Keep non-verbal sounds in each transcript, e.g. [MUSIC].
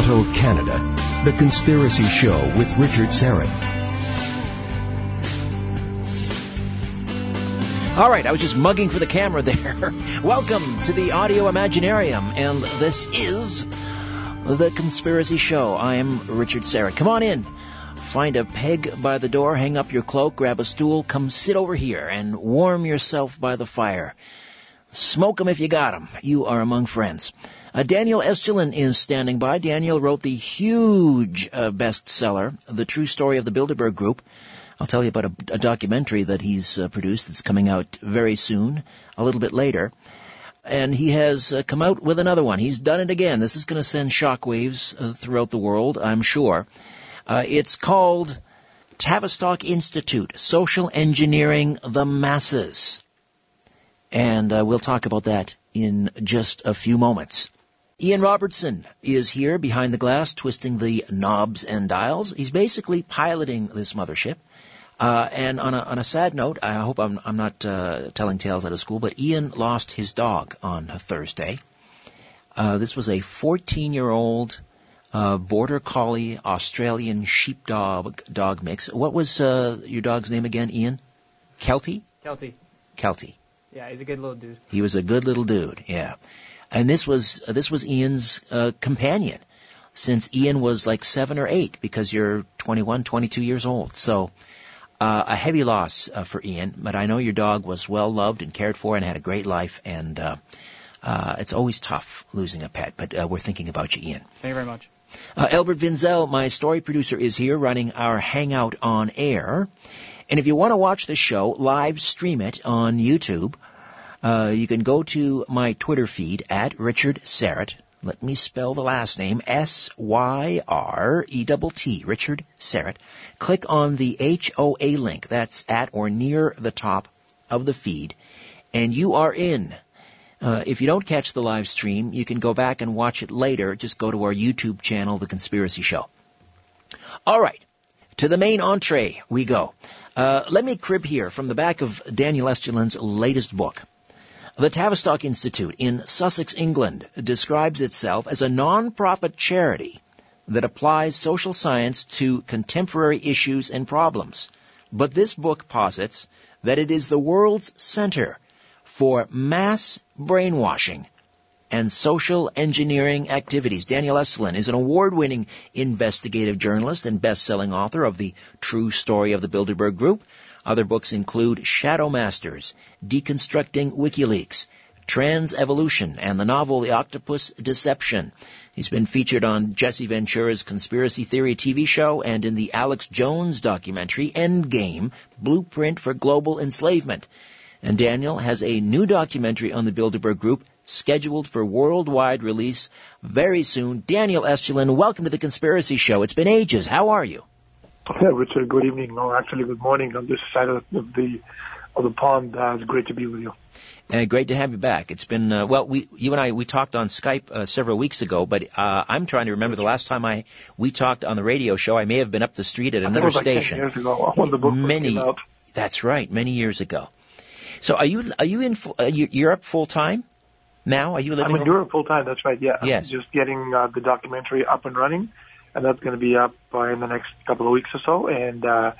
Toronto, Canada. The Conspiracy Show with Richard Syrett. All right, I was just mugging for the camera there. [LAUGHS] Welcome to the Audio Imaginarium, and this is The Conspiracy Show. I am Richard Syrett. Come on in. Find a peg by the door, hang up your cloak, grab a stool, come sit over here and warm yourself by the fire. Smoke 'em if you got 'em. You are among friends. Uh, Daniel Estulin is standing by. Daniel wrote the huge uh, bestseller, The True Story of the Bilderberg Group. I'll tell you about a, a documentary that he's uh, produced that's coming out very soon, a little bit later. And he has uh, come out with another one. He's done it again. This is going to send shockwaves uh, throughout the world, I'm sure. Uh, it's called Tavistock Institute, Social Engineering the Masses. And uh, we'll talk about that in just a few moments. Ian Robertson is here behind the glass, twisting the knobs and dials. He's basically piloting this mothership. Uh, and on a, on a sad note, I hope I'm, I'm not uh, telling tales out of school, but Ian lost his dog on Thursday. Uh, this was a 14 year old uh, border collie Australian sheepdog dog mix. What was uh, your dog's name again, Ian? Kelty? Kelty. Kelty. Yeah, he's a good little dude. He was a good little dude. Yeah, and this was uh, this was Ian's uh, companion since Ian was like seven or eight because you're 21, 22 years old. So. Uh, a heavy loss uh, for Ian, but I know your dog was well loved and cared for and had a great life, and uh, uh, it's always tough losing a pet. But uh, we're thinking about you, Ian. Thank you very much. Uh, Albert Vinzel, my story producer, is here running our Hangout on air. And if you want to watch the show, live stream it on YouTube. Uh, you can go to my Twitter feed at Richard Syrett. Let me spell the last name, S-Y-R-E-T-T, Richard Syrett. Click on the HOA link, that's at or near the top of the feed, and you are in. Uh, if you don't catch the live stream, you can go back and watch it later. Just go to our YouTube channel, The Conspiracy Show. All right. To the main entree we go. Uh, let me crib here from the back of Daniel Estulin's latest book. The Tavistock Institute in Sussex, England describes itself as a non-profit charity that applies social science to contemporary issues and problems. But this book posits that it is the world's center for mass brainwashing and social engineering activities. Daniel Estulin is an award-winning investigative journalist and best-selling author of The True Story of the Bilderberg Group. Other books include Shadow Masters, Deconstructing WikiLeaks, Trans Evolution, and the novel The Octopus Deception. He's been featured on Jesse Ventura's Conspiracy Theory TV show and in the Alex Jones documentary Endgame, Blueprint for Global Enslavement. And Daniel has a new documentary on the Bilderberg Group scheduled for worldwide release very soon. Daniel Estulin, welcome to the Conspiracy Show. It's been ages. How are you? Yeah, Richard, good evening. No, actually, good morning on this side of the of the pond. Uh, it's great to be with you. Uh, great to have you back. It's been uh, well. We, you and I, we talked on Skype uh, several weeks ago, but uh, I'm trying to remember the last time I we talked on the radio show. I may have been up the street at another like station. years ago, when the book many. That's right, many years ago. So are you are you in uh, you- Europe full time now? Are you living? I'm in Europe full time. That's right. Yeah. I'm Yes. just getting uh, the documentary up and running, and that's going to be up uh, in the next couple of weeks or so. And uh,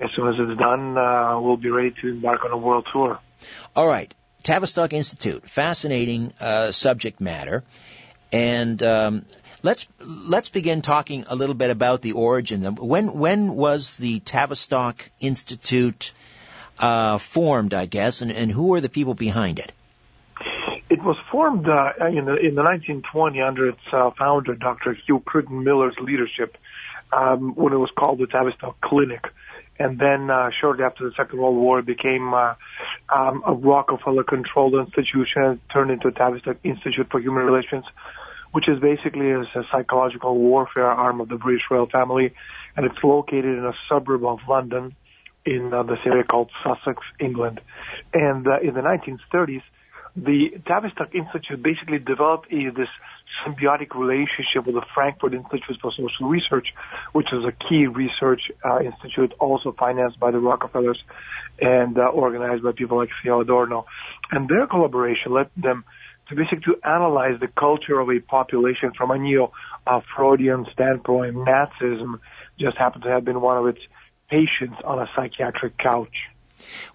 as soon as it's done, uh, we'll be ready to embark on a world tour. All right, Tavistock Institute, fascinating uh, subject matter, and um, let's let's begin talking a little bit about the origin. When when was the Tavistock Institute uh, formed? I guess, and, and who are the people behind it? It was formed uh, in, the, in the 1920 under its uh, founder, Dr. Hugh Crichton Miller's leadership, um, when it was called the Tavistock Clinic. And then uh, shortly after the Second World War, it became uh, um, a Rockefeller-controlled institution turned into a Tavistock Institute for Human Relations, which is basically is a psychological warfare arm of the British royal family, and it's located in a suburb of London in uh, this area called Sussex, England. And uh, in the 1930s, the Tavistock Institute basically developed a, this symbiotic relationship with the Frankfurt Institute for Social Research, which is a key research uh, institute also financed by the Rockefellers and uh, organized by people like Theo Adorno. And their collaboration led them to basically to analyze the culture of a population from a neo uh, Freudian standpoint, Nazism just happened to have been one of its patients on a psychiatric couch.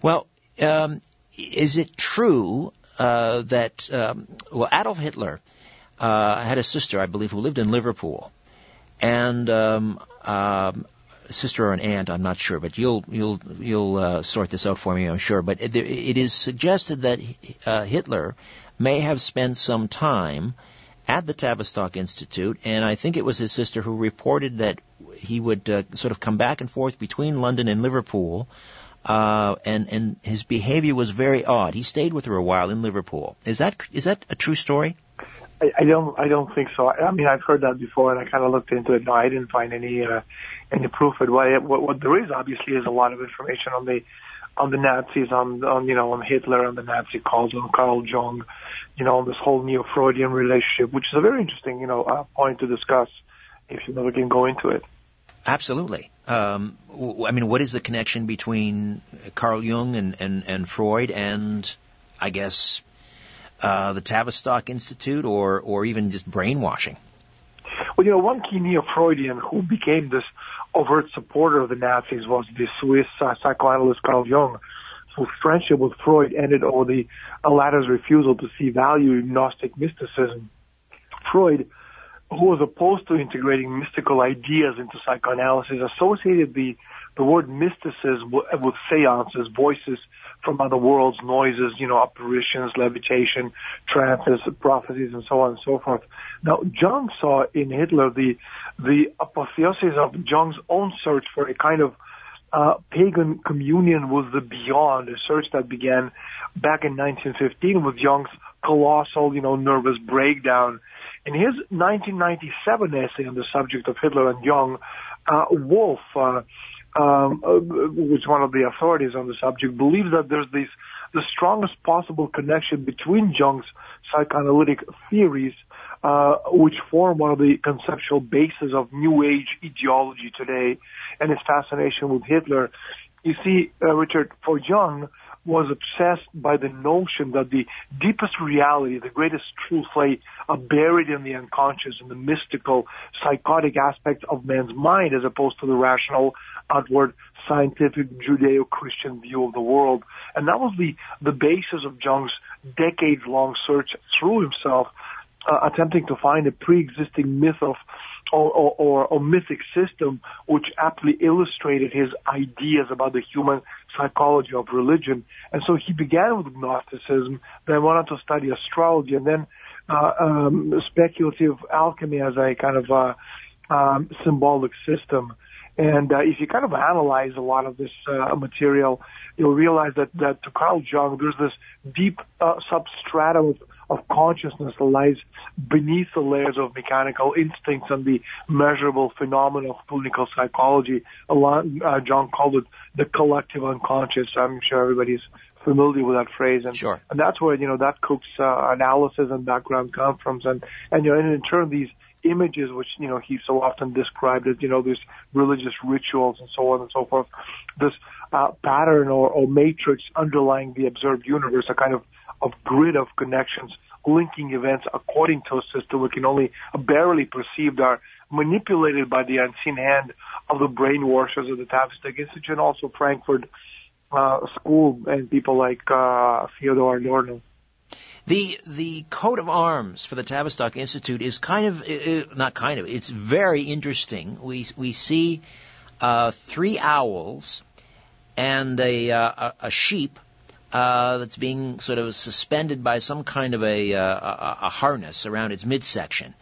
Well, um, is it true uh, that um, well Adolf Hitler uh, had a sister, I believe, who lived in Liverpool, and um, um, sister or an aunt, I'm not sure, but you'll you'll you'll uh, sort this out for me, I'm sure. But it, it is suggested that uh, Hitler may have spent some time at the Tavistock Institute, and I think it was his sister who reported that he would uh, sort of come back and forth between London and Liverpool, uh, and and his behavior was very odd. He stayed with her a while in Liverpool. Is that is that a true story? I, I don't I don't think so. I, I mean I've heard that before, and I kind of looked into it. No, I didn't find any uh, any proof of it. What, what what there is obviously is a lot of information on the on the Nazis, on on you know on Hitler, on the Nazi cult, on Carl Jung, you know, on this whole neo-Freudian relationship, which is a very interesting you know uh, point to discuss if you never can go into it. Absolutely. Um, I mean, what is the connection between Carl Jung and, and, and Freud and, I guess, uh, the Tavistock Institute or, or even just brainwashing? Well, you know, one key neo-Freudian who became this overt supporter of the Nazis was the Swiss uh, psychoanalyst Carl Jung, whose friendship with Freud ended over the latter's refusal to see value in Gnostic mysticism. Freud who was opposed to integrating mystical ideas into psychoanalysis, associated the, the word mysticism with, with seances, voices from other worlds, noises, you know, apparitions, levitation, trances, prophecies, and so on and so forth. Now, Jung saw in Hitler the, the apotheosis of Jung's own search for a kind of uh, pagan communion with the beyond, a search that began back in 1915 with Jung's colossal, you know, nervous breakdown in his 1997 essay on the subject of Hitler and Jung, uh, Wolff, uh, um, uh, which one of the authorities on the subject, believes that there's this the strongest possible connection between Jung's psychoanalytic theories, uh, which form one of the conceptual bases of New Age ideology today, and his fascination with Hitler. You see, uh, Richard, for Jung, was obsessed by the notion that the deepest reality, the greatest truth lay buried in the unconscious and the mystical, psychotic aspects of man's mind as opposed to the rational, outward, scientific, Judeo-Christian view of the world. And that was the, the basis of Jung's decades-long search through himself, uh, attempting to find a pre-existing myth of or, or, or, mythic system which aptly illustrated his ideas about the human psychology of religion. And so he began with Gnosticism, then went on to study astrology, and then uh, um, speculative alchemy as a kind of uh, um, symbolic system. And uh, if you kind of analyze a lot of this uh, material, you'll realize that, that to Carl Jung, there's this deep uh, substratum of of consciousness that lies beneath the layers of mechanical instincts and the measurable phenomena of clinical psychology. Jung called it the collective unconscious. I'm sure everybody's familiar with that phrase, and sure. and that's where you know that Cook's uh, analysis and background come from, and and you know, and in turn these images which you know he so often described as you know these religious rituals and so on and so forth, this uh, pattern or, or matrix underlying the observed universe, a kind of of grid of connections linking events according to a system we can only barely perceive are manipulated by the unseen hand of the brainwashers of the Tavistock Institute and also Frankfurt uh, School and people like uh, Theodore Adorno. The the coat of arms for the Tavistock Institute is kind of uh, not kind of it's very interesting. We we see uh, three owls and a uh, a sheep uh, that's being sort of suspended by some kind of a, uh, a, a harness around its midsection.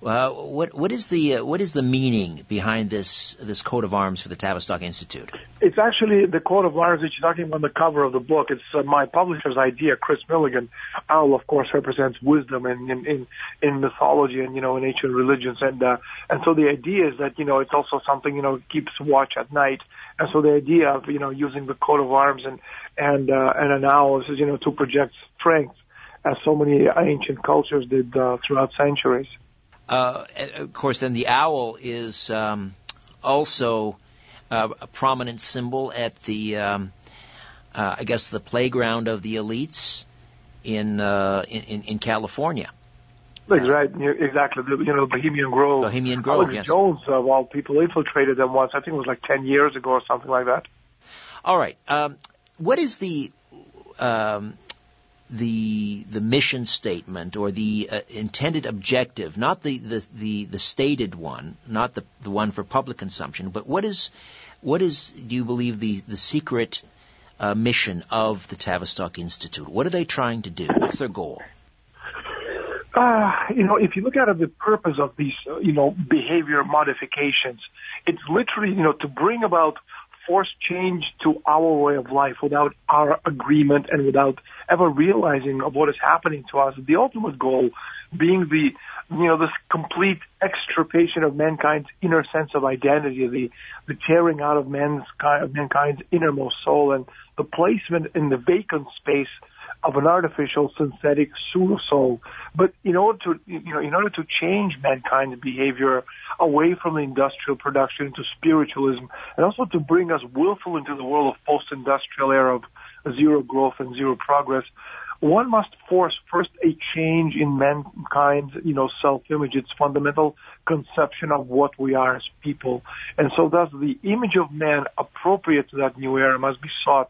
Uh, what what is the uh, what is the meaning behind this this coat of arms for the Tavistock Institute? It's actually the coat of arms that you're talking about on the cover of the book. It's uh, my publisher's idea, Chris Milligan. Owl, of course, represents wisdom in in in, in mythology and you know in ancient religions, and uh, and so the idea is that you know it's also something you know keeps watch at night, and so the idea of you know using the coat of arms and and uh, and an owl you know to project strength, as so many ancient cultures did uh, throughout centuries. Uh, of course, then the owl is um, also uh, a prominent symbol at the, um, uh, I guess, the playground of the elites in uh, in, in California. Right. Exactly. You know, Bohemian Grove. Bohemian Grove. Alex yes. Jones, of all people, infiltrated them once. I think it was like ten years ago or something like that. All right. Um, what is the um, the the mission statement or the uh, intended objective, not the, the, the, the stated one, not the, the one for public consumption, but what is what is do you believe the the secret uh, mission of the Tavistock Institute? What are they trying to do? What's their goal? Uh, you know, if you look at the purpose of these, uh, you know, behavior modifications, it's literally, you know, to bring about forced change to our way of life without our agreement and without ever realizing of what is happening to us. The ultimate goal being the, you know, this complete extirpation of mankind's inner sense of identity, the, the tearing out of man's, of mankind's innermost soul and the placement in the vacant space of an artificial synthetic soul. But in order to, you know, in order to change mankind's behavior away from the industrial production into spiritualism, and also to bring us willfully into the world of post-industrial era of zero growth and zero progress, one must force first a change in mankind's, you know, self-image, its fundamental conception of what we are as people. And so thus the image of man appropriate to that new era must be sought,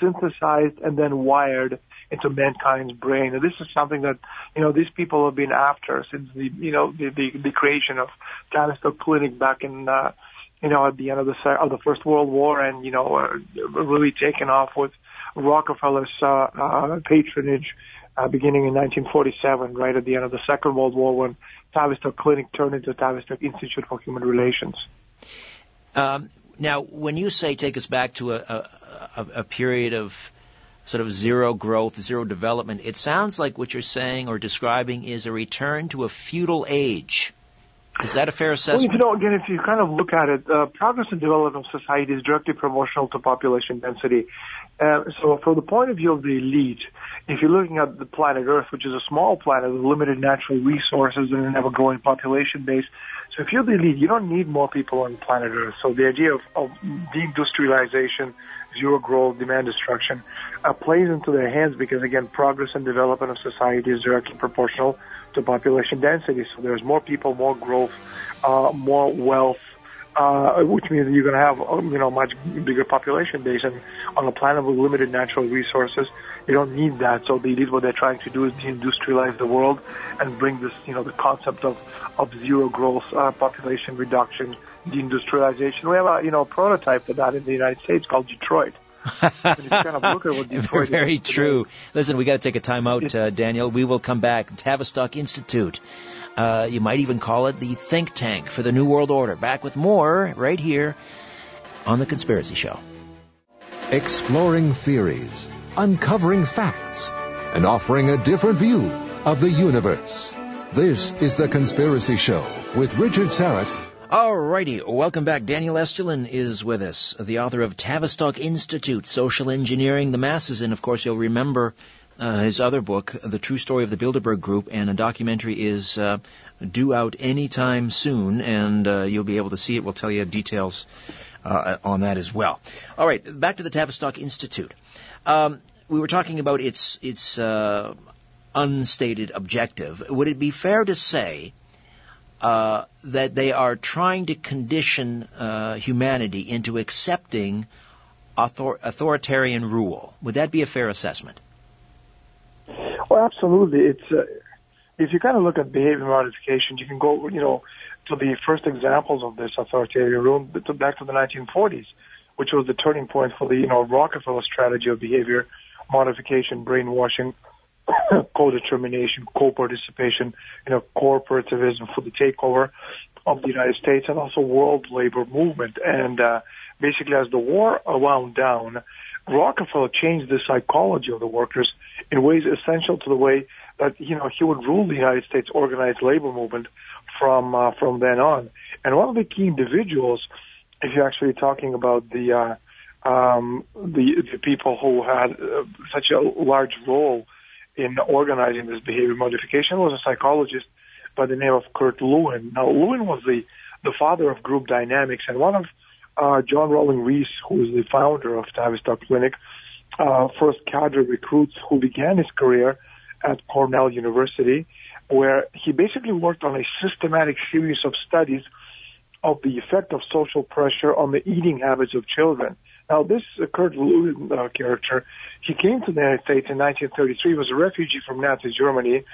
synthesized, and then wired into mankind's brain. And this is something that, you know, these people have been after since the, you know, the, the, the creation of Tavistock Clinic back in, uh, you know, at the end of the, of the First World War and, you know, uh, really taken off with Rockefeller's, uh, uh, patronage, uh, beginning in 1947, right at the end of the Second World War when Tavistock Clinic turned into Tavistock Institute for Human Relations. Um, now, when you say take us back to a, a, a period of sort of zero growth, zero development, it sounds like what you're saying or describing is a return to a feudal age. Is that a fair assessment? Well, you know, again, if you kind of look at it, uh, progress and development of society is directly proportional to population density. Uh, so from the point of view of the elite, if you're looking at the planet Earth, which is a small planet with limited natural resources and an ever-growing population base, so if you're the elite, you don't need more people on planet Earth. So the idea of, of deindustrialization, zero growth, demand destruction, uh, plays into their hands because again, progress and development of society is directly proportional to population density. So there's more people, more growth, uh, more wealth, uh, which means you're going to have, um, you know, much bigger population base. And on a planet with limited natural resources, you don't need that. So the elite, what they're trying to do is deindustrialize the world and bring this, you know, the concept of, of zero growth, uh, population reduction, deindustrialization. We have a, you know, prototype for that in the United States called Detroit. kind of [LAUGHS] Very true. Listen, we got to take a time out, uh, Daniel. We will come back. Tavistock Institute. Uh, you might even call it the think tank for the New World Order. Back with more right here on The Conspiracy Show. Exploring theories, uncovering facts, and offering a different view of the universe. This is The Conspiracy Show with Richard Syrett Alrighty, welcome back. Daniel Estulin is with us, the author of Tavistock Institute, Social Engineering the Masses, and of course you'll remember uh, his other book, The True Story of the Bilderberg Group, and a documentary is uh, due out anytime soon, and uh, you'll be able to see it. We'll tell you details uh, on that as well. All right, back to the Tavistock Institute. Um, we were talking about its its uh, unstated objective. Would it be fair to say uh, that they are trying to condition uh, humanity into accepting author- authoritarian rule. Would that be a fair assessment? Well, absolutely. It's uh, if you kind of look at behavior modification, you can go, you know, to the first examples of this authoritarian rule back to the 1940s, which was the turning point for the, you know, Rockefeller strategy of behavior modification, brainwashing, [COUGHS] co-determination, co-participation, you know, corporativism for the takeover of the United States and also world labor movement. And uh, basically, as the war wound down, Rockefeller changed the psychology of the workers in ways essential to the way that you know he would rule the United States organized labor movement from uh, from then on. And one of the key individuals, if you're actually talking about the uh, um, the, the people who had uh, such a large role in organizing this behavior modification was a psychologist by the name of Kurt Lewin. Now, Lewin was the, the father of group dynamics and one of uh, John Rawlings Rees, who is the founder of Tavistock Clinic, uh, first cadre recruits who began his career at Cornell University. where he basically worked on a systematic series of studies of the effect of social pressure on the eating habits of children. Now, this Kurt Lewin uh, character, he came to the United States in 1933, He was a refugee from Nazi Germany.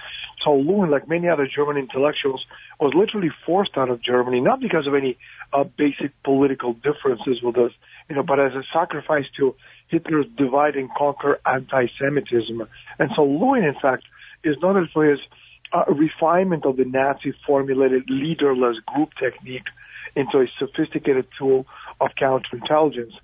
So Lewin, like many other German intellectuals, was literally forced out of Germany, not because of any uh, basic political differences with us, you know, but as a sacrifice to Hitler's divide and conquer anti-Semitism. And so Lewin, in fact, is noted for his uh, refinement of the Nazi formulated leaderless group technique into a sophisticated tool of counterintelligence.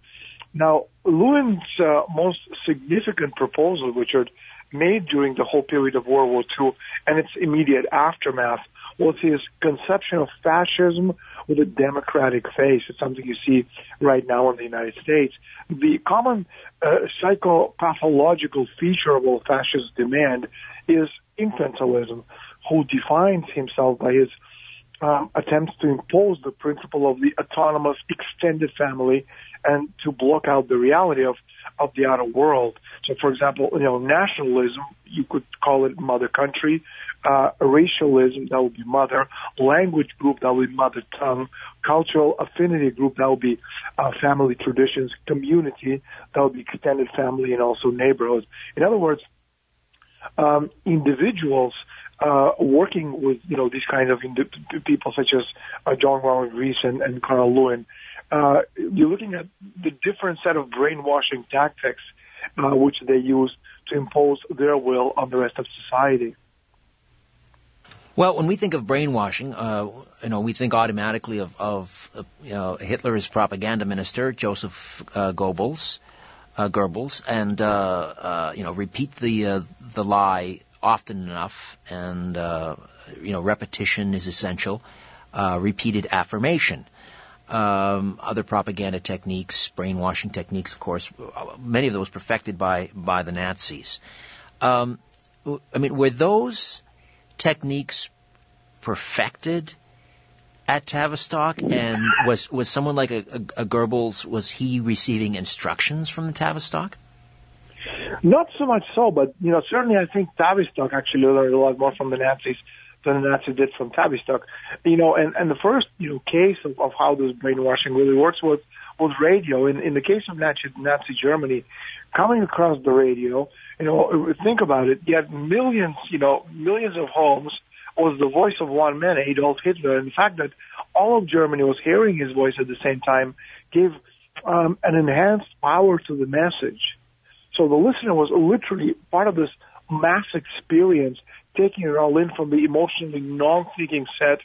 Now, Lewin's uh, most significant proposal, which are made during the whole period of World War II and its immediate aftermath, was his conception of fascism with a democratic face. It's something you see right now in the United States. The common uh, psychopathological feature of all fascist demand is infantilism, who defines himself by his um, attempts to impose the principle of the autonomous extended family and to block out the reality of, of the outer world. So, for example, you know, nationalism, you could call it mother country, uh, racialism, that would be mother, language group, that would be mother tongue, cultural affinity group, that would be uh, family traditions, community, that would be extended family and also neighborhoods. In other words, um, individuals uh, working with you know these kind of indi- people such as uh, John Robert Rees and, and Carl Lewin, uh, you're looking at the different set of brainwashing tactics uh, which they use to impose their will on the rest of society. Well, when we think of brainwashing, uh, you know, we think automatically of, of uh, you know, Hitler's propaganda minister, Joseph uh, Goebbels, uh, Goebbels, and uh, uh, you know, repeat the the lie often enough, and uh, you know, repetition is essential. Uh, repeated affirmation. Um, other propaganda techniques, brainwashing techniques, of course, many of those perfected by by the Nazis. Um, I mean, were those techniques perfected at Tavistock? And was was someone like a, a, a Goebbels was he receiving instructions from the Tavistock? Not so much so, but you know, certainly I think Tavistock actually learned a lot more from the Nazis than the Nazis did from Tavistock. You know, and and the first you know case of, of how this brainwashing really works was was radio. In in the case of Nazi Nazi Germany, coming across the radio, you know, think about it. You had millions, you know, millions of homes was the voice of one man, Adolf Hitler. And the fact that all of Germany was hearing his voice at the same time gave um, an enhanced power to the message. So the listener was literally part of this mass experience, taking it all in from the emotionally non-thinking set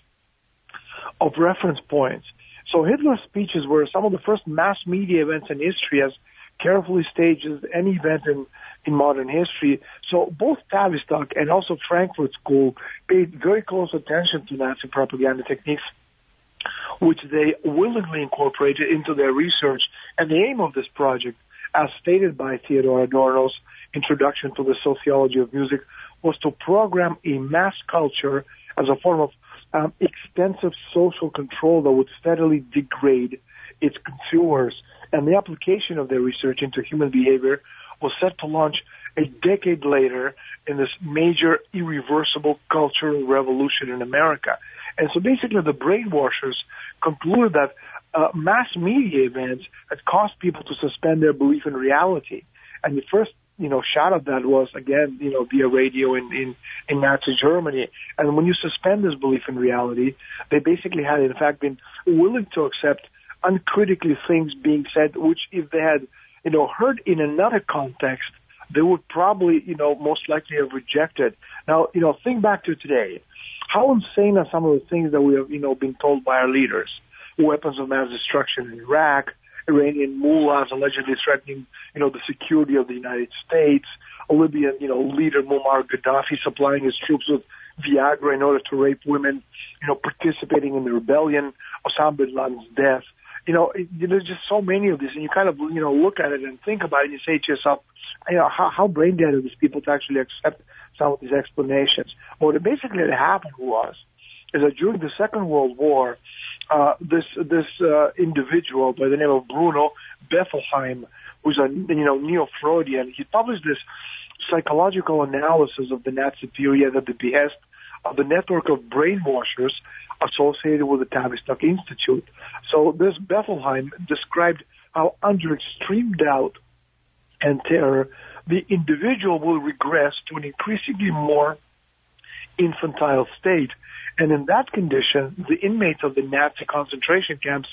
of reference points. So Hitler's speeches were some of the first mass media events in history as carefully staged as any event in, in modern history. So both Tavistock and also Frankfurt School paid very close attention to Nazi propaganda techniques, which they willingly incorporated into their research. And the aim of this project, as stated by Theodore Adorno's introduction to the sociology of music, was to program a mass culture as a form of um, extensive social control that would steadily degrade its consumers and the application of their research into human behavior was set to launch a decade later in this major irreversible cultural revolution in America. And so basically the brainwashers concluded that uh, mass media events had caused people to suspend their belief in reality. And the first, you know, shot of that was again, you know, via radio in, in, in Nazi Germany. And when you suspend this belief in reality, they basically had in fact been willing to accept uncritically things being said, which if they had, you know, heard in another context, they would probably, you know, most likely have rejected. Now, you know, think back to today. How insane are some of the things that we have, you know, been told by our leaders? Weapons of mass destruction in Iraq, Iranian mullahs allegedly threatening, you know, the security of the United States, Libyan, you know, leader Muammar Gaddafi supplying his troops with Viagra in order to rape women, you know, participating in the rebellion, Osama bin Laden's death. You know, it, there's just so many of these, and you kind of, you know, look at it and think about it, and you say to yourself, you know, how, how brain dead are these people to actually accept some of these explanations? What basically happened was, is that during the Second World War, uh, this this uh, individual by the name of Bruno Bettelheim, who's a you know neo-Freudian, he published this psychological analysis of the Nazi period at the behest of the network of brainwashers associated with the Tavistock Institute. So this Bettelheim described how under extreme doubt and terror, the individual will regress to an increasingly more infantile state. And in that condition, the inmates of the Nazi concentration camps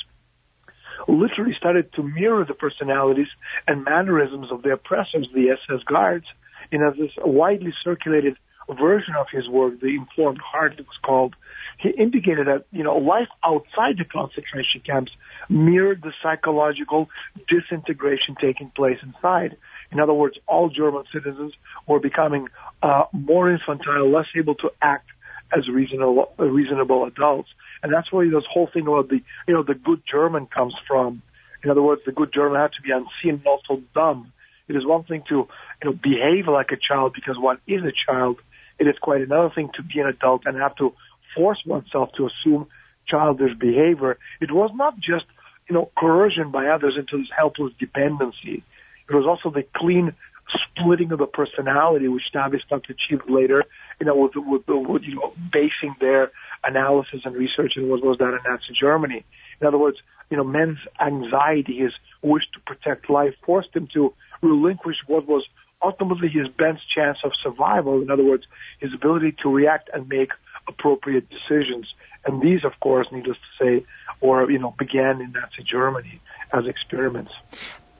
literally started to mirror the personalities and mannerisms of the oppressors, the SS guards. And as this widely circulated version of his work, The Informed Heart, it was called, he indicated that, you know, life outside the concentration camps mirrored the psychological disintegration taking place inside. In other words, all German citizens were becoming uh, more infantile, less able to act as reasonable, uh, reasonable adults. And that's where this whole thing about the, you know, the good German comes from. In other words, the good German has to be unseen and also dumb. It is one thing to, you know, behave like a child because one is a child. It is quite another thing to be an adult and have to force oneself to assume childish behavior. It was not just, you know, coercion by others into this helpless dependency. It was also the clean splitting of the personality, which Tavistock achieved later, you know, with, with, you know, basing their analysis and research on what was done in Nazi Germany. In other words, you know, men's anxiety, his wish to protect life, forced him to relinquish what was ultimately his best chance of survival. In other words, his ability to react and make appropriate decisions. And these, of course, needless to say, or you know, began in Nazi Germany as experiments.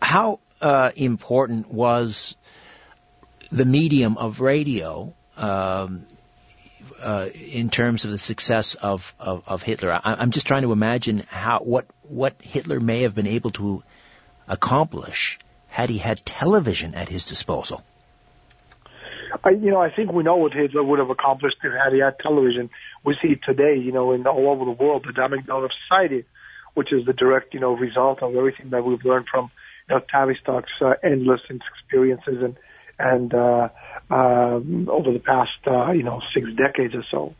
How uh, important was the medium of radio um, uh, in terms of the success of, of, of Hitler. I, am just trying to imagine how what what Hitler may have been able to accomplish had he had television at his disposal. I, you know, I think we know what Hitler would have accomplished if had he had television. We see it today, you know, in all over the world, the dumbing down of society, which is the direct, you know, result of everything that we've learned from, you know, Tavistock's uh, endless experiences and and uh, um, over the past, uh, you know, six decades or so.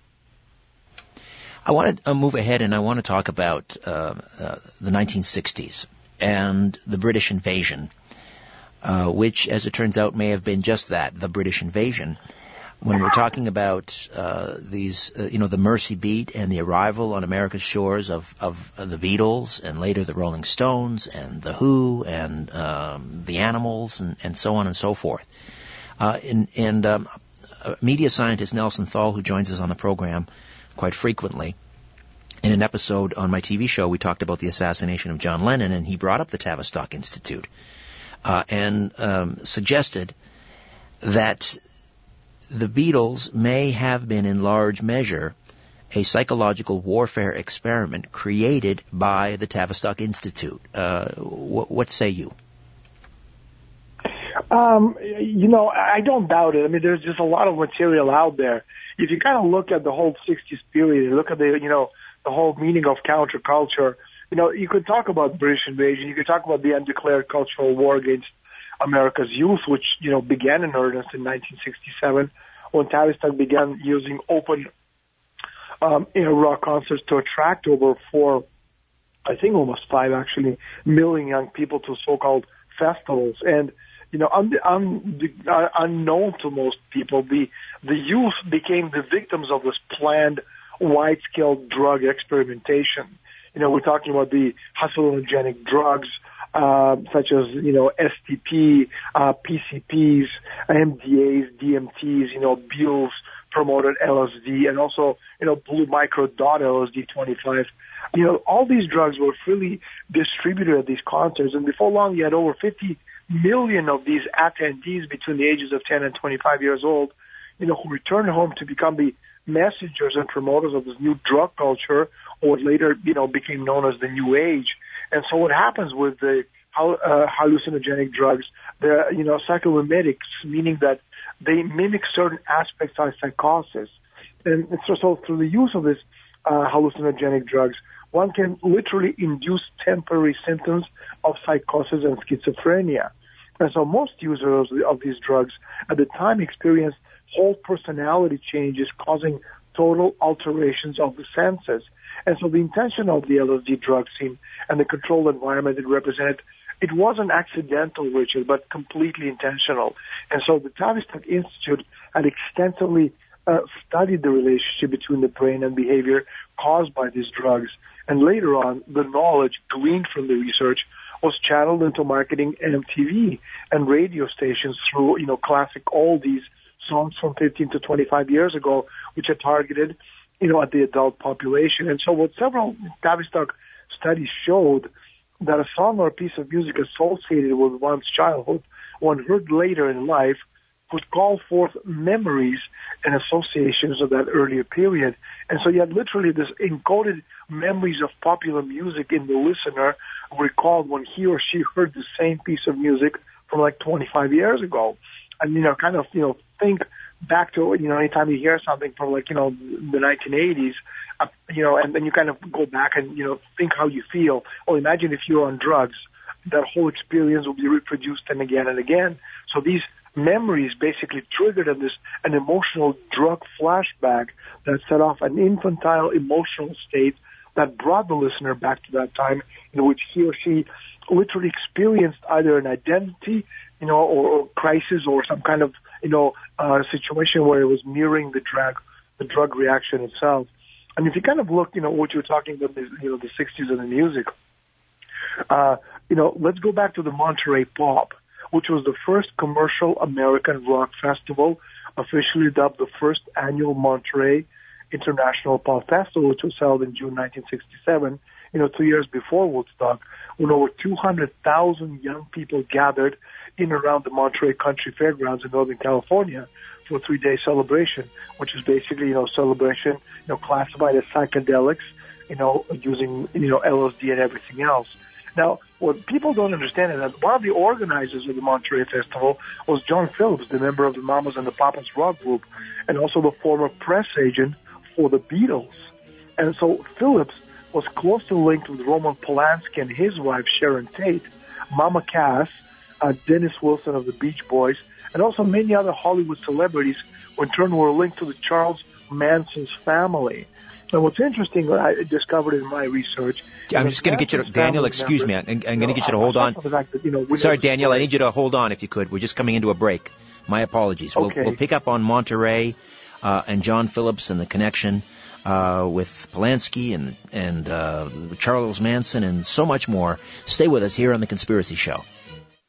I want to uh, move ahead and I want to talk about uh, uh, the 1960s and the British invasion, uh, which, as it turns out, may have been just that, the British invasion. When we're talking about uh, these, uh, you know, the Mersey Beat and the arrival on America's shores of, of, of the Beatles and later the Rolling Stones and the Who and um, the Animals and, and so on and so forth. Uh, and, and um, media scientist Nelson Thall, who joins us on the program quite frequently, in an episode on my TV show, we talked about the assassination of John Lennon, and he brought up the Tavistock Institute uh, and um, suggested that the Beatles may have been, in large measure, a psychological warfare experiment created by the Tavistock Institute. Uh, wh- what say you? Um, you know, I don't doubt it. I mean, there's just a lot of material out there. If you kind of look at the whole 60s period, look at the, you know, the whole meaning of counterculture, you know, you could talk about British invasion, you could talk about the undeclared cultural war against America's youth, which, you know, began in earnest in 1967 when Tavistock began using open um, know, rock concerts to attract over four, I think almost five actually, million young people to so-called festivals. And you know, un, un, unknown to most people, the the youth became the victims of this planned wide-scale drug experimentation. You know, we're talking about the hallucinogenic drugs, uh, such as you know STP, uh, PCPs, MDAs, DMTs, you know, Beals promoted LSD, and also you know blue micro dot LSD 25. You know, all these drugs were freely distributed at these concerts, and before long, you had over 50 million of these attendees between the ages of 10 and 25 years old, you know, who returned home to become the messengers and promoters of this new drug culture, or what later, you know, became known as the New Age. And so what happens with the uh, hallucinogenic drugs, they're, you know, psychomimetics, meaning that they mimic certain aspects of psychosis. And so, so through the use of these uh, hallucinogenic drugs, one can literally induce temporary symptoms of psychosis and schizophrenia. And so most users of these drugs at the time experienced whole personality changes causing total alterations of the senses. And so the intention of the LSD drug scene and the controlled environment it represented, it wasn't accidental, Richard, but completely intentional. And so the Tavistock Institute had extensively uh, studied the relationship between the brain and behavior caused by these drugs. And later on, the knowledge gleaned from the research was channeled into marketing MTV and radio stations through, you know, classic oldies songs from 15 to 25 years ago, which are targeted, you know, at the adult population. And so what several Tavistock studies showed that a song or a piece of music associated with one's childhood, one heard later in life, would call forth memories and associations of that earlier period. And so you had literally this encoded memories of popular music in the listener recalled when he or she heard the same piece of music from like 25 years ago. And, you know, kind of, you know, think back to, you know, anytime you hear something from like, you know, the 1980s, uh, you know, and then you kind of go back and, you know, think how you feel. Or imagine if you're on drugs, that whole experience will be reproduced and again and again. So these memories basically triggered in this an emotional drug flashback that set off an infantile emotional state that brought the listener back to that time in which he or she literally experienced either an identity, you know, or, or crisis or some kind of, you know, uh, situation where it was mirroring the drug, the drug reaction itself. And if you kind of look, you know, what you're talking about, the, you know, the 60s and the music, uh, you know, let's go back to the Monterey Pop which was the first commercial American rock festival, officially dubbed the first annual Monterey International Pop Festival, which was held in June 1967, you know, two years before Woodstock, when over 200,000 young people gathered in around the Monterey County Fairgrounds in Northern California for a three-day celebration, which is basically, you know, celebration, you know, classified as psychedelics, you know, using, you know, LSD and everything else. Now, what people don't understand is that one of the organizers of the Monterey Festival was John Phillips, the member of the Mamas and the Papas rock group, and also the former press agent for the Beatles. And so Phillips was closely linked with Roman Polanski and his wife Sharon Tate, Mama Cass, uh, Dennis Wilson of the Beach Boys, and also many other Hollywood celebrities who in turn were linked to the Charles Manson's family. And what's interesting, what I discovered in my research. I'm just going to get you to, Daniel, excuse me. I'm, I'm going to get you to hold on. That, you know, Sorry, Daniel, I need you to hold on if you could. We're just coming into a break. My apologies. Okay. We'll, we'll pick up on Monterey uh, and John Phillips and the connection uh, with Polanski and, and uh, Charles Manson and so much more. Stay with us here on The Conspiracy Show.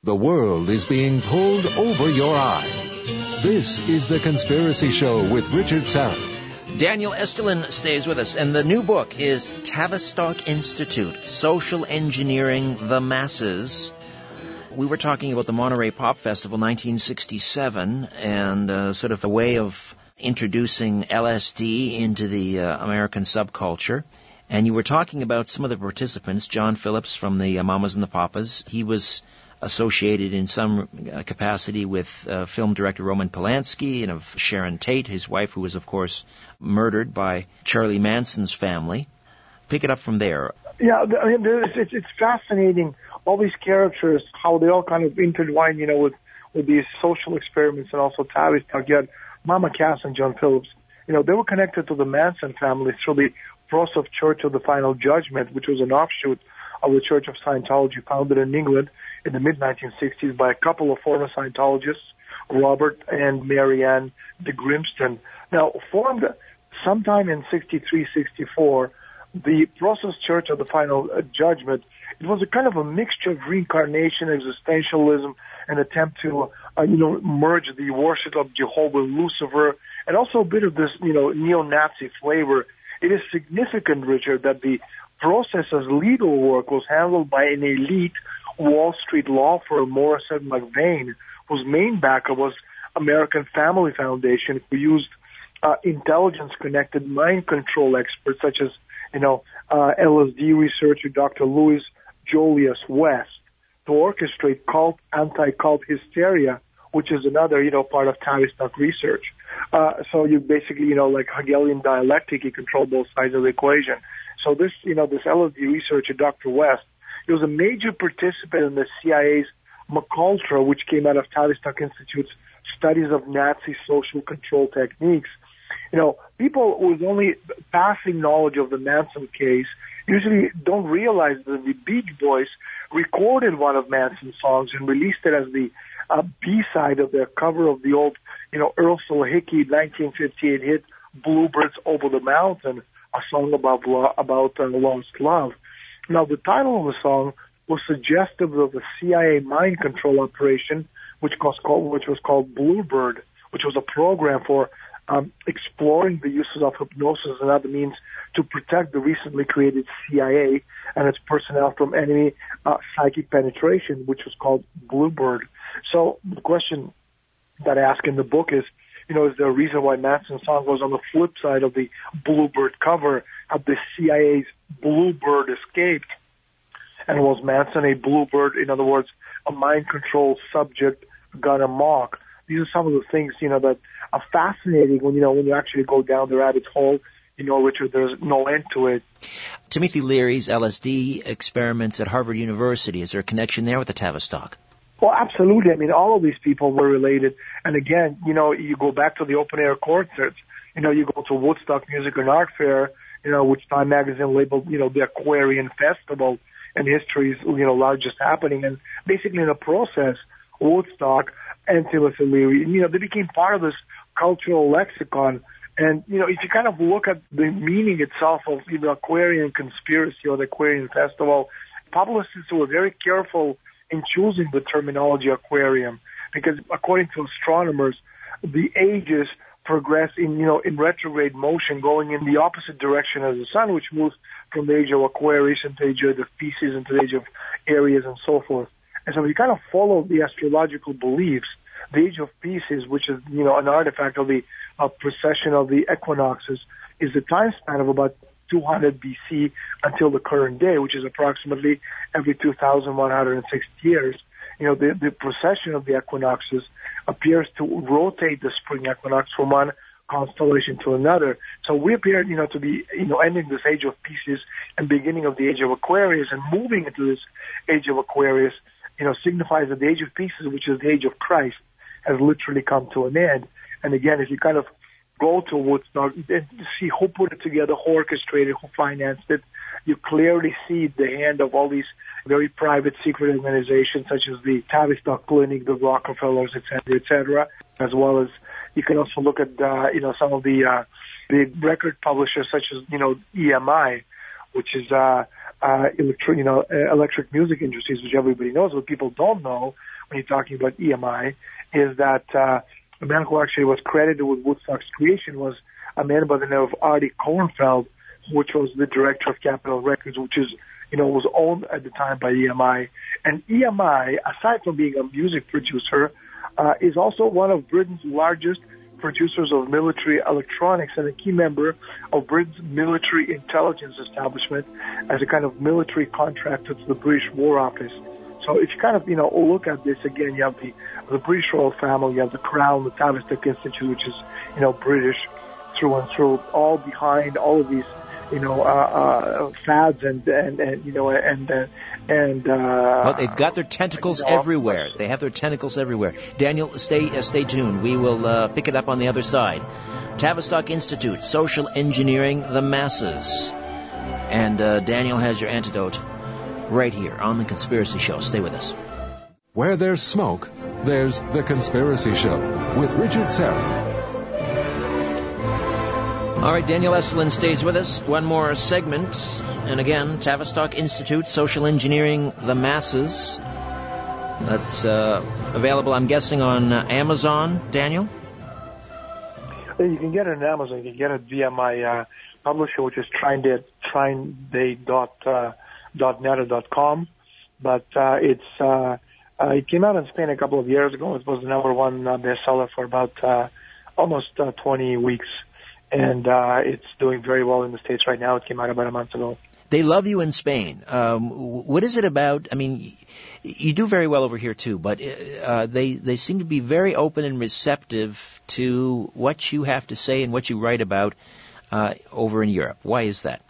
The world is being pulled over your eyes. This is The Conspiracy Show with Richard Syrett. Daniel Estulin stays with us, and the new book is Tavistock Institute Social Engineering the Masses. We were talking about the Monterey Pop Festival 1967 and uh, sort of a way of introducing LSD into the uh, American subculture. And you were talking about some of the participants, John Phillips from the uh, Mamas and the Papas. He was associated in some uh, capacity with uh, film director Roman Polanski and of Sharon Tate, his wife, who was, of course, murdered by Charlie Manson's family. Pick it up from there. Yeah, I mean, it's, it's fascinating. All these characters, how they all kind of intertwine, you know, with with these social experiments and also. You had Mama Cass and John Phillips. You know, they were connected to the Manson family through the Process Church of the Final Judgment, which was an offshoot of the Church of Scientology founded in England in the mid 1960s by a couple of former Scientologists, Robert and Marianne de Grimston. Now, formed sometime in 63, 64, the Process Church of the Final Judgment, it was a kind of a mixture of reincarnation, existentialism, an attempt to, uh, you know, merge the worship of Jehovah, and Lucifer, and also a bit of this, you know, neo-Nazi flavor. It is significant, Richard, that the process as legal work was handled by an elite Wall Street law firm Morrison McVeigh, whose main backer was American Family Foundation, who used uh, intelligence-connected mind control experts such as, you know, uh, LSD researcher Dr. Louis Jolyon West to orchestrate cult, anti-cult hysteria, which is another, you know, part of Tavistock research. Uh, so you basically, you know, like Hegelian dialectic, you control both sides of the equation. So this, you know, this LSD researcher, Dr. West, he was a major participant in the CIA's MKUltra, which came out of Tavistock Institute's studies of Nazi social control techniques. You know, people with only passing knowledge of the Manson case usually don't realize that the Beach Boys recorded one of Manson's songs and released it as the uh, B-side of their cover of the old, you know, Ersel Hickey 1958 hit "Bluebirds Over the Mountain," a song about about uh, lost love. Now, the title of the song was suggestive of a CIA mind control operation, which was called which was called Bluebird, which was a program for um, exploring the uses of hypnosis and other means to protect the recently created CIA and its personnel from enemy uh, psychic penetration, which was called Bluebird. So the question that I ask in the book is, you know, is there a reason why Manson's song was on the flip side of the Bluebird cover? Have the CIA's Bluebird escaped? And was Manson a Bluebird? In other words, a mind control subject gone amok? These are some of the things, you know, that are fascinating when, you know, when you actually go down the rabbit hole you know, Richard, there's no end to it. Timothy Leary's LSD experiments at Harvard University, is there a connection there with the Tavistock? Well, absolutely. I mean, all of these people were related. And again, you know, you go back to the open air concerts. You know, you go to Woodstock Music and Art Fair, you know, which Time Magazine labeled, you know, the Aquarian Festival and history's, you know, largest happening. And basically in the process, Woodstock and Timothy Leary, you know, they became part of this cultural lexicon and, you know, if you kind of look at the meaning itself of know, Aquarian conspiracy or the Aquarian festival, publicists were very careful in choosing the terminology Aquarian because according to astronomers, the ages progress in, you know, in retrograde motion going in the opposite direction as the sun, which moves from the age of Aquarius into the age of the Pisces into the age of Aries and so forth. And so if you kind of follow the astrological beliefs, the age of Pisces, which is, you know, an artifact of the uh, precession of the equinoxes, is the time span of about 200 BC until the current day, which is approximately every 2,160 years. You know, the, the precession of the equinoxes appears to rotate the spring equinox from one constellation to another. So we appear, you know, to be, you know, ending this age of Pisces and beginning of the age of Aquarius and moving into this age of Aquarius, you know, signifies that the age of Pisces, which is the age of Christ, has literally come to an end. And again, if you kind of go to Woodstock and see who put it together, who orchestrated, who financed it, you clearly see the hand of all these very private secret organizations such as the Tavistock Clinic, the Rockefellers, et cetera, et cetera, as well as you can also look at, uh, you know, some of the, uh, the record publishers such as, you know, EMI, which is, uh, uh, electric, you know, electric music industries, which everybody knows. What people don't know when you're talking about EMI is that uh, the man who actually was credited with Woodstock's creation was a man by the name of Artie Kornfeld, which was the director of Capitol Records, which is, you know, was owned at the time by EMI. And EMI, aside from being a music producer, uh, is also one of Britain's largest producers of military electronics and a key member of Britain's military intelligence establishment as a kind of military contractor to the British War Office. So if you kind of, you know, look at this again, you have the, the British royal family, you have the Crown, the Tavistock Institute, which is, you know, British through and through, all behind all of these, you know, uh, uh, fads and, and, and, you know, and, uh, and, uh, well, they've got their tentacles you know, everywhere. They have their tentacles everywhere. Daniel, stay, uh, stay tuned. We will, uh, pick it up on the other side. Tavistock Institute, Social Engineering the Masses. And, uh, Daniel has your antidote right here on The Conspiracy Show. Stay with us. Where there's smoke, there's The Conspiracy Show with Richard Syrett. All right, Daniel Estulin stays with us. One more segment. And again, Tavistock Institute, Social Engineering the Masses. That's uh, available, I'm guessing, on uh, Amazon, Daniel? You can get it on Amazon. You can get it via my uh, publisher, which is Trine dot, uh, .net but uh, it's uh, uh, it came out in Spain a couple of years ago. It was the number one uh, bestseller for about uh, almost uh, 20 weeks, and uh, it's doing very well in the states right now. It came out about a month ago. They love you in Spain. Um, what is it about? I mean, you do very well over here too, but uh, they they seem to be very open and receptive to what you have to say and what you write about uh, over in Europe. Why is that?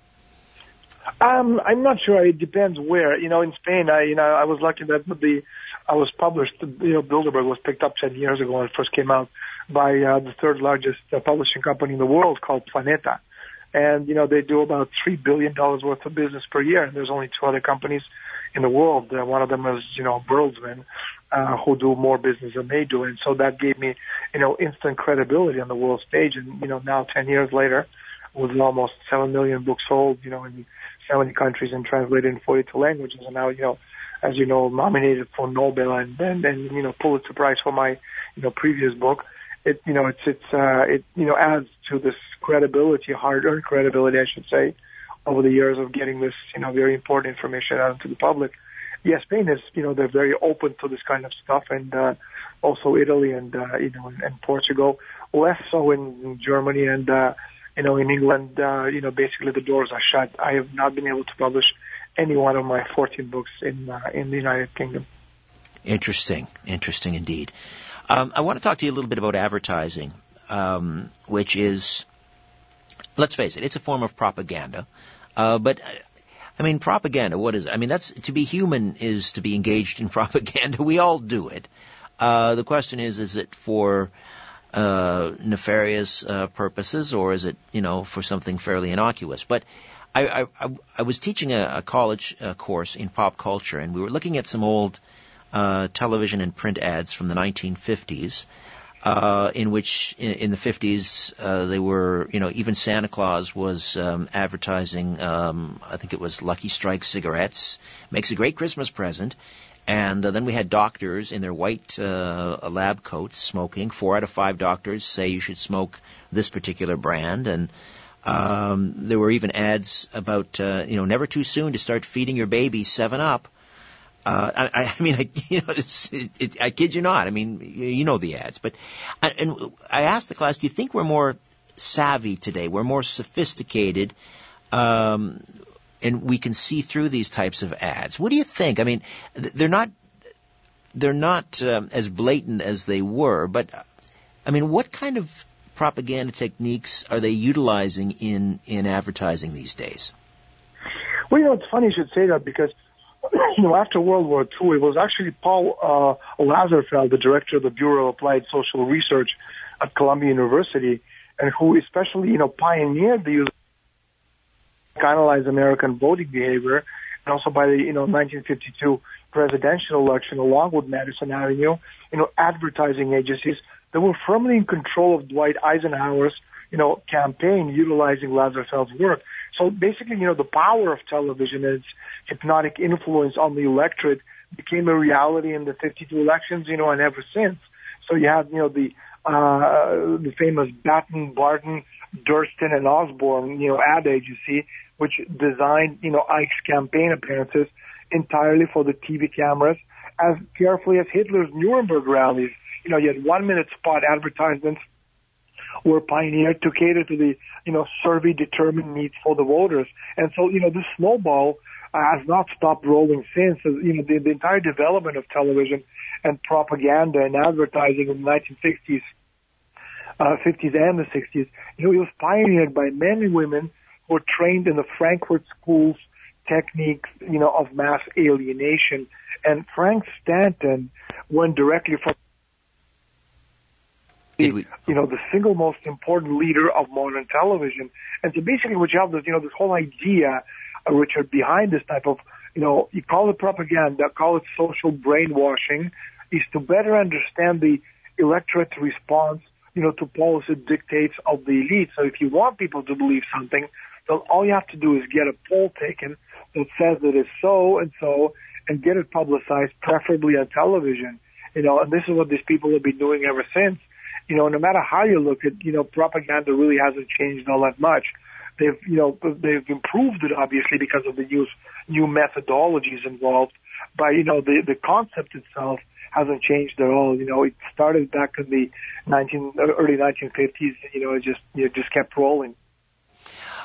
Um, I'm not sure. It depends where. You know, in Spain, I you know I was lucky that the I was published. You know, Bilderberg was picked up ten years ago when it first came out by uh, the third largest uh, publishing company in the world called Planeta, and you know they do about three billion dollars worth of business per year. And there's only two other companies in the world. Uh, one of them is, you know, Bertelsmann, uh, who do more business than they do. And so that gave me, you know, instant credibility on the world stage. And, you know, now 10 years later, with almost 7 million books sold, you know, in 70 countries and translated in 42 languages. And now, you know, as you know, nominated for Nobel and then, and, you know, Pulitzer Prize for my, you know, previous book. It, you know, it's, it's, uh, it, you know, adds to this credibility, hard-earned credibility, I should say, over the years of getting this, you know, very important information out to the public. Yes, Spain is, you know, they're very open to this kind of stuff, and uh, also Italy and uh, you know, and, and Portugal. Less so in Germany and uh, you know, in England. Uh, you know, basically the doors are shut. I have not been able to publish any one of my 14 books in uh, in the United Kingdom. Interesting, interesting indeed. Um, I want to talk to you a little bit about advertising, um, which is let's face it, it's a form of propaganda. Uh, but I mean, propaganda. What is it? I mean, that's to be human is to be engaged in [LAUGHS] propaganda. We all do it. Uh, the question is, is it for uh, nefarious uh, purposes, or is it, you know, for something fairly innocuous? But I, I, I was teaching a, a college uh, course in pop culture, and we were looking at some old uh, television and print ads from the 1950s uh, in which in, in the 50s uh, they were, you know, even Santa Claus was um, advertising. Um, I think it was Lucky Strike cigarettes. Makes a great Christmas present. And uh, then we had doctors in their white uh, lab coats smoking. Four out of five doctors say you should smoke this particular brand. And um, there were even ads about, uh, you know, never too soon to start feeding your baby Seven Up. Uh, I, I [LAUGHS] mean, I, you know, it's, it, it, I kid you not. I mean, you, you know the ads, but and I asked the class, do you think we're more savvy today? We're more sophisticated, um, and we can see through these types of ads. What do you think? I mean, they're not they're not um, as blatant as they were, but I mean, what kind of propaganda techniques are they utilizing in in advertising these days? Well, you know, it's funny you should say that because [CLEARS THROAT] you know, after World War II, it was actually Paul uh, Lazarsfeld, the director of the Bureau of Applied Social Research at Columbia University, and who especially, you know, pioneered the use analyze American voting behavior, and also by the, you know, 1952 presidential election, along with Madison Avenue, you know, advertising agencies that were firmly in control of Dwight Eisenhower's, you know, campaign utilizing Lazarsfeld's work. So basically, you know, the power of television is hypnotic influence on the electorate became a reality in the 52 elections, you know, and ever since. So you have, you know, the uh, the famous Batten, Barton, Durstine, and Osborn, you know, ad agency, which designed, you know, Ike's campaign appearances entirely for the TV cameras, as carefully as Hitler's Nuremberg rallies. You know, you had one-minute spot advertisements were pioneered to cater to the, you know, survey-determined needs for the voters. And so, you know, this snowball has not stopped rolling since. You know, the, the entire development of television and propaganda and advertising in the 1960s, uh, 50s and the 60s, you know, it was pioneered by men and women who were trained in the Frankfurt schools techniques, you know, of mass alienation. And Frank Stanton went directly from we, you know, the single most important leader of modern television. And so basically what you have is, you know, this whole idea uh, Richard, behind this type of, you know, you call it propaganda, call it social brainwashing, is to better understand the electorate response, you know, to policy dictates of the elite. So if you want people to believe something, then all you have to do is get a poll taken that says that it is so and so and get it publicized, preferably on television. You know, and this is what these people have been doing ever since. You know, no matter how you look at, you know, propaganda really hasn't changed all that much. They've, you know, they've improved it obviously because of the use new methodologies involved. But you know, the the concept itself hasn't changed at all. You know, it started back in the 19 early 1950s. You know, it just you know, just kept rolling.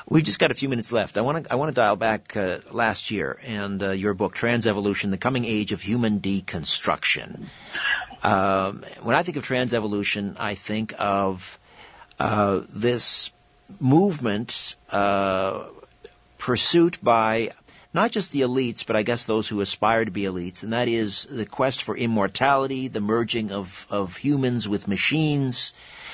We've just got a few minutes left. I want to I want to dial back uh, last year and uh, your book Transevolution: The Coming Age of Human Deconstruction. Um, when I think of transevolution, I think of uh, this movement uh, pursuit by not just the elites, but I guess those who aspire to be elites, and that is the quest for immortality, the merging of, of humans with machines.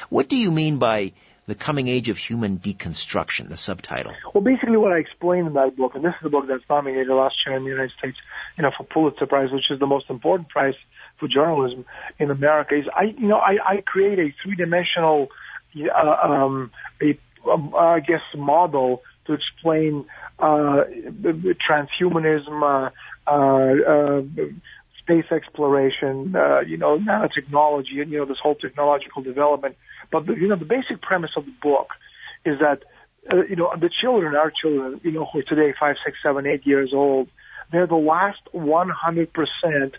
What do you mean by The Coming Age of Human Deconstruction, the subtitle. Well, basically what I explained in that book, and this is the book that's nominated last year in the United States, you know, for Pulitzer Prize, which is the most important prize for journalism in America, is I, you know, I, I create a three-dimensional, uh, um, a, um, I guess, model to explain transhumanism, uh, uh, space exploration, uh, you know, nanotechnology, and you know, this whole technological development. But you know, the basic premise of the book is that uh, you know the children, our children, you know, who are today five, six, seven, eight years old, they're the last 100%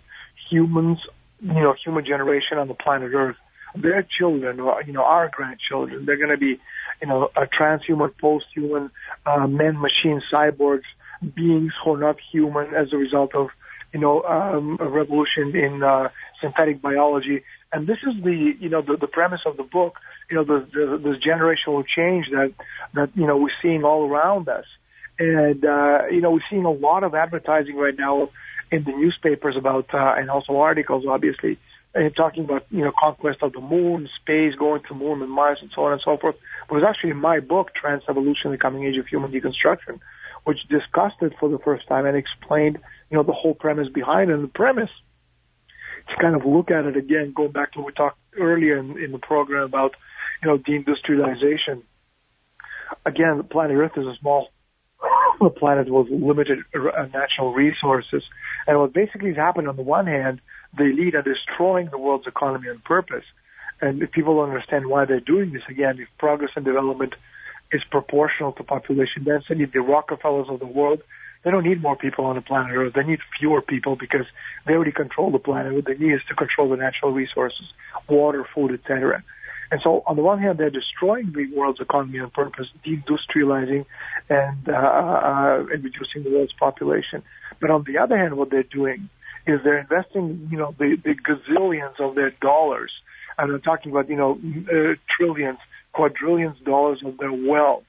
humans, you know, human generation on the planet Earth. Their children, or you know, our grandchildren, they're going to be, you know, a transhuman, post-human, uh, men-machine cyborgs, beings who are not human as a result of you know, um, a revolution in uh, synthetic biology. And this is the, you know, the, the premise of the book, you know, the, the, this generational change that, that, you know, we're seeing all around us. And, uh, you know, we're seeing a lot of advertising right now in the newspapers about, uh, and also articles, obviously, and talking about, you know, conquest of the moon, space, going to moon and Mars and so on and so forth. But it was actually in my book, Transevolution, The Coming Age of Human Deconstruction, which discussed it for the first time and explained you know, the whole premise behind it. And the premise, to kind of look at it again, going back to what we talked earlier in, in the program about, you know, deindustrialization. Again, the planet Earth is a small planet with limited uh, natural resources. And what basically has happened on the one hand, the elite are destroying the world's economy on purpose. And if people don't understand why they're doing this, again, if progress and development is proportional to population density, the Rockefellers of the world they don't need more people on the planet Earth. They need fewer people because they already control the planet. What they need is to control the natural resources, water, food, etc. And so, on the one hand, they're destroying the world's economy on purpose, deindustrializing and, uh, uh, and reducing the world's population. But on the other hand, what they're doing is they're investing, you know, the, the gazillions of their dollars. And I'm talking about, you know, uh, trillions, quadrillions dollars of their wealth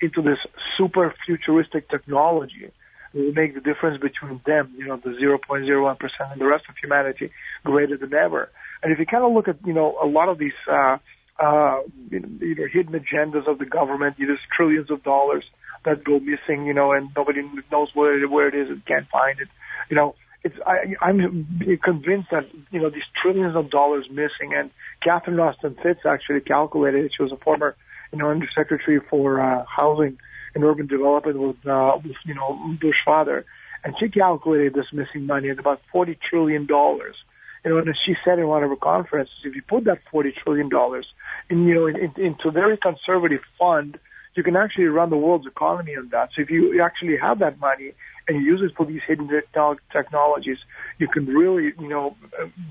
into this super futuristic technology will make the difference between them, you know, the 0.01% and the rest of humanity greater than ever. And if you kind of look at, you know, a lot of these, uh, uh, you know, hidden agendas of the government, you know, trillions of dollars that go missing, you know, and nobody knows where where it is and can't find it. You know, it's, I, I'm convinced that, you know, these trillions of dollars missing and Catherine Austin Fitts actually calculated it. She was a former, you know, undersecretary for, uh, housing and urban development with, uh, with you know, Bush father. And she calculated this missing money at about $40 trillion. You know, and she said in one of her conferences, if you put that $40 trillion in, you know, in, in, into very conservative fund, you can actually run the world's economy on that. So if you actually have that money and use it for these hidden technologies, you can really, you know,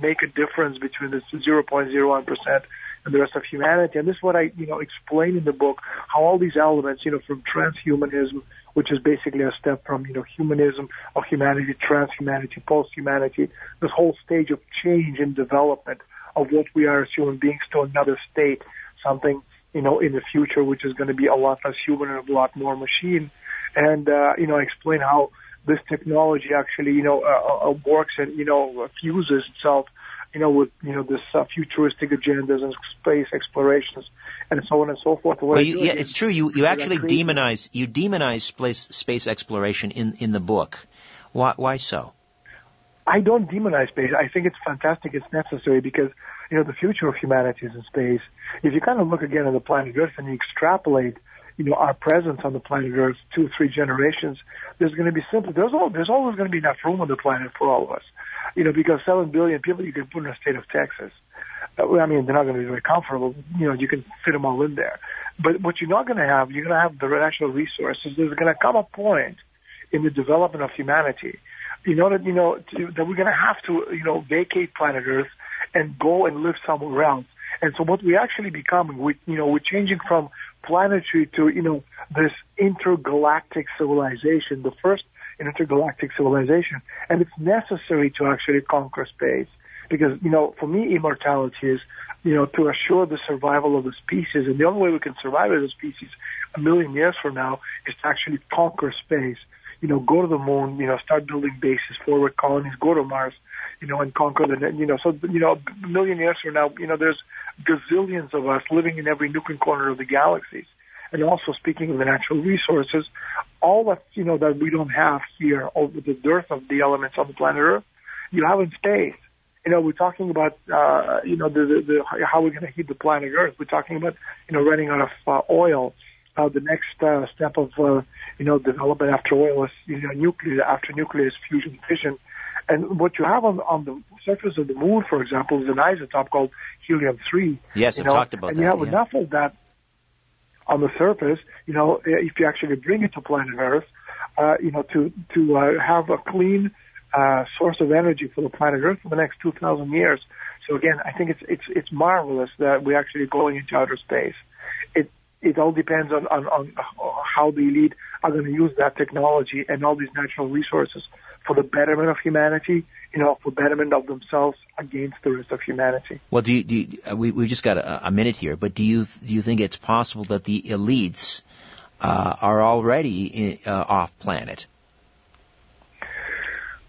make a difference between this 0.01% and the rest of humanity. And this is what I, you know, explain in the book, how all these elements, you know, from transhumanism, which is basically a step from, you know, humanism of humanity, transhumanity, post-humanity, this whole stage of change and development of what we are as human beings to another state, something, you know, in the future, which is going to be a lot less human and a lot more machine. And, uh, you know, I explain how this technology actually, you know, uh, uh, works and, you know, fuses itself you know, with you know this uh, futuristic agendas and space explorations and so on and so forth. Well, you, yeah, it's true. You you actually demonize you demonize space space exploration in in the book. Why why so? I don't demonize space. I think it's fantastic. It's necessary because you know the future of humanity is in space. If you kind of look again at the planet Earth and you extrapolate you know, our presence on the planet Earth two, or three generations, there's going to be simply, there's, all, there's always going to be enough room on the planet for all of us you know, because seven billion people you can put in the state of Texas. Uh, I mean, they're not going to be very comfortable. You know, you can fit them all in there. But what you're not going to have, you're going to have the natural resources. There's going to come a point in the development of humanity, you know, that you know to, that we're going to have to, you know, vacate planet Earth and go and live somewhere else. And so what we actually becoming, we, you know, we're changing from planetary to, you know, this intergalactic civilization. The first intergalactic civilization. And it's necessary to actually conquer space. Because, you know, for me, immortality is, you know, to assure the survival of the species. And the only way we can survive as a species a million years from now is to actually conquer space. you know, go to the moon, you know, start building bases, forward colonies, go to Mars, you know, and conquer the, you know, so, you know, a million years from now, you know, there's gazillions of us living in every nook and corner of the galaxies. And also speaking of the natural resources, all that, you know, that we don't have here over the dearth of the elements on the planet Earth, you have in space. You know, we're talking about, uh, you know, the, the, the how we're going to heat the planet Earth. We're talking about, you know, running out of uh, oil. Uh, the next uh, step of, uh, you know, development after oil is, you know, nuclear. After nuclear is fusion fission. And what you have on, on the surface of the moon, for example, is an isotope called helium-3. Yes, I've know, talked about and that. you have yeah. enough of that on the surface, you know, if you actually bring it to planet Earth, uh, you know, to to uh, have a clean uh, source of energy for the planet Earth for the next 2,000 years. So again, I think it's it's it's marvelous that we're actually going into outer space. It it all depends on on, on how the elite are going to use that technology and all these natural resources for the betterment of humanity, you know, for betterment of themselves against the rest of humanity. Well, do you, do you, uh, we we just got a, a minute here, but do you do you think it's possible that the elites uh, are already in, uh, off planet? [SIGHS]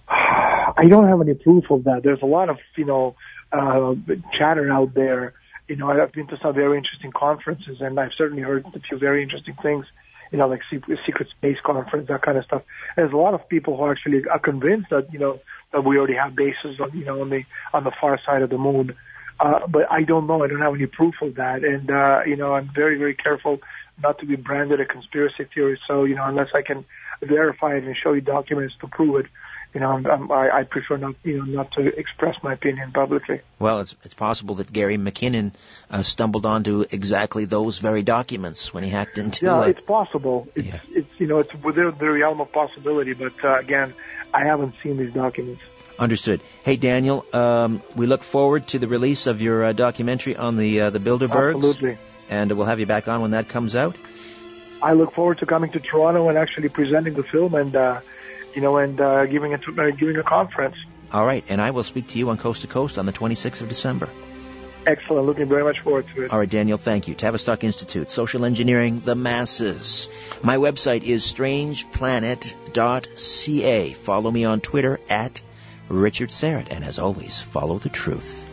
I don't have any proof of that. There's a lot of you know uh, chatter out there. You know, I've been to some very interesting conferences, and I've certainly heard a few very interesting things. You know, like secret space conference, that kind of stuff. There's a lot of people who are actually are convinced that you know that we already have bases on you know on the on the far side of the moon. Uh, but I don't know. I don't have any proof of that, and uh, you know, I'm very very careful not to be branded a conspiracy theorist. So you know, unless I can verify it and show you documents to prove it, you know, I'm, I'm, I, I prefer not, you know, not to express my opinion publicly. Well, it's it's possible that Gary McKinnon uh, stumbled onto exactly those very documents when he hacked into. Yeah, uh, it's possible. It's, Yeah. it's you know, it's within the realm of possibility. But uh, again, I haven't seen these documents. Understood. Hey, Daniel, um, we look forward to the release of your uh, documentary on the uh, the Bilderbergs, Absolutely. and we'll have you back on when that comes out. I look forward to coming to Toronto and actually presenting the film and, uh, you know, and uh, giving it uh, giving a conference. All right, and I will speak to you on Coast to Coast on the 26th of December. Excellent. Looking very much forward to it. All right, Daniel, thank you. Tavistock Institute, Social Engineering the Masses. My website is strangeplanet.ca. Follow me on Twitter at Richard Syrett, and as always, follow the truth.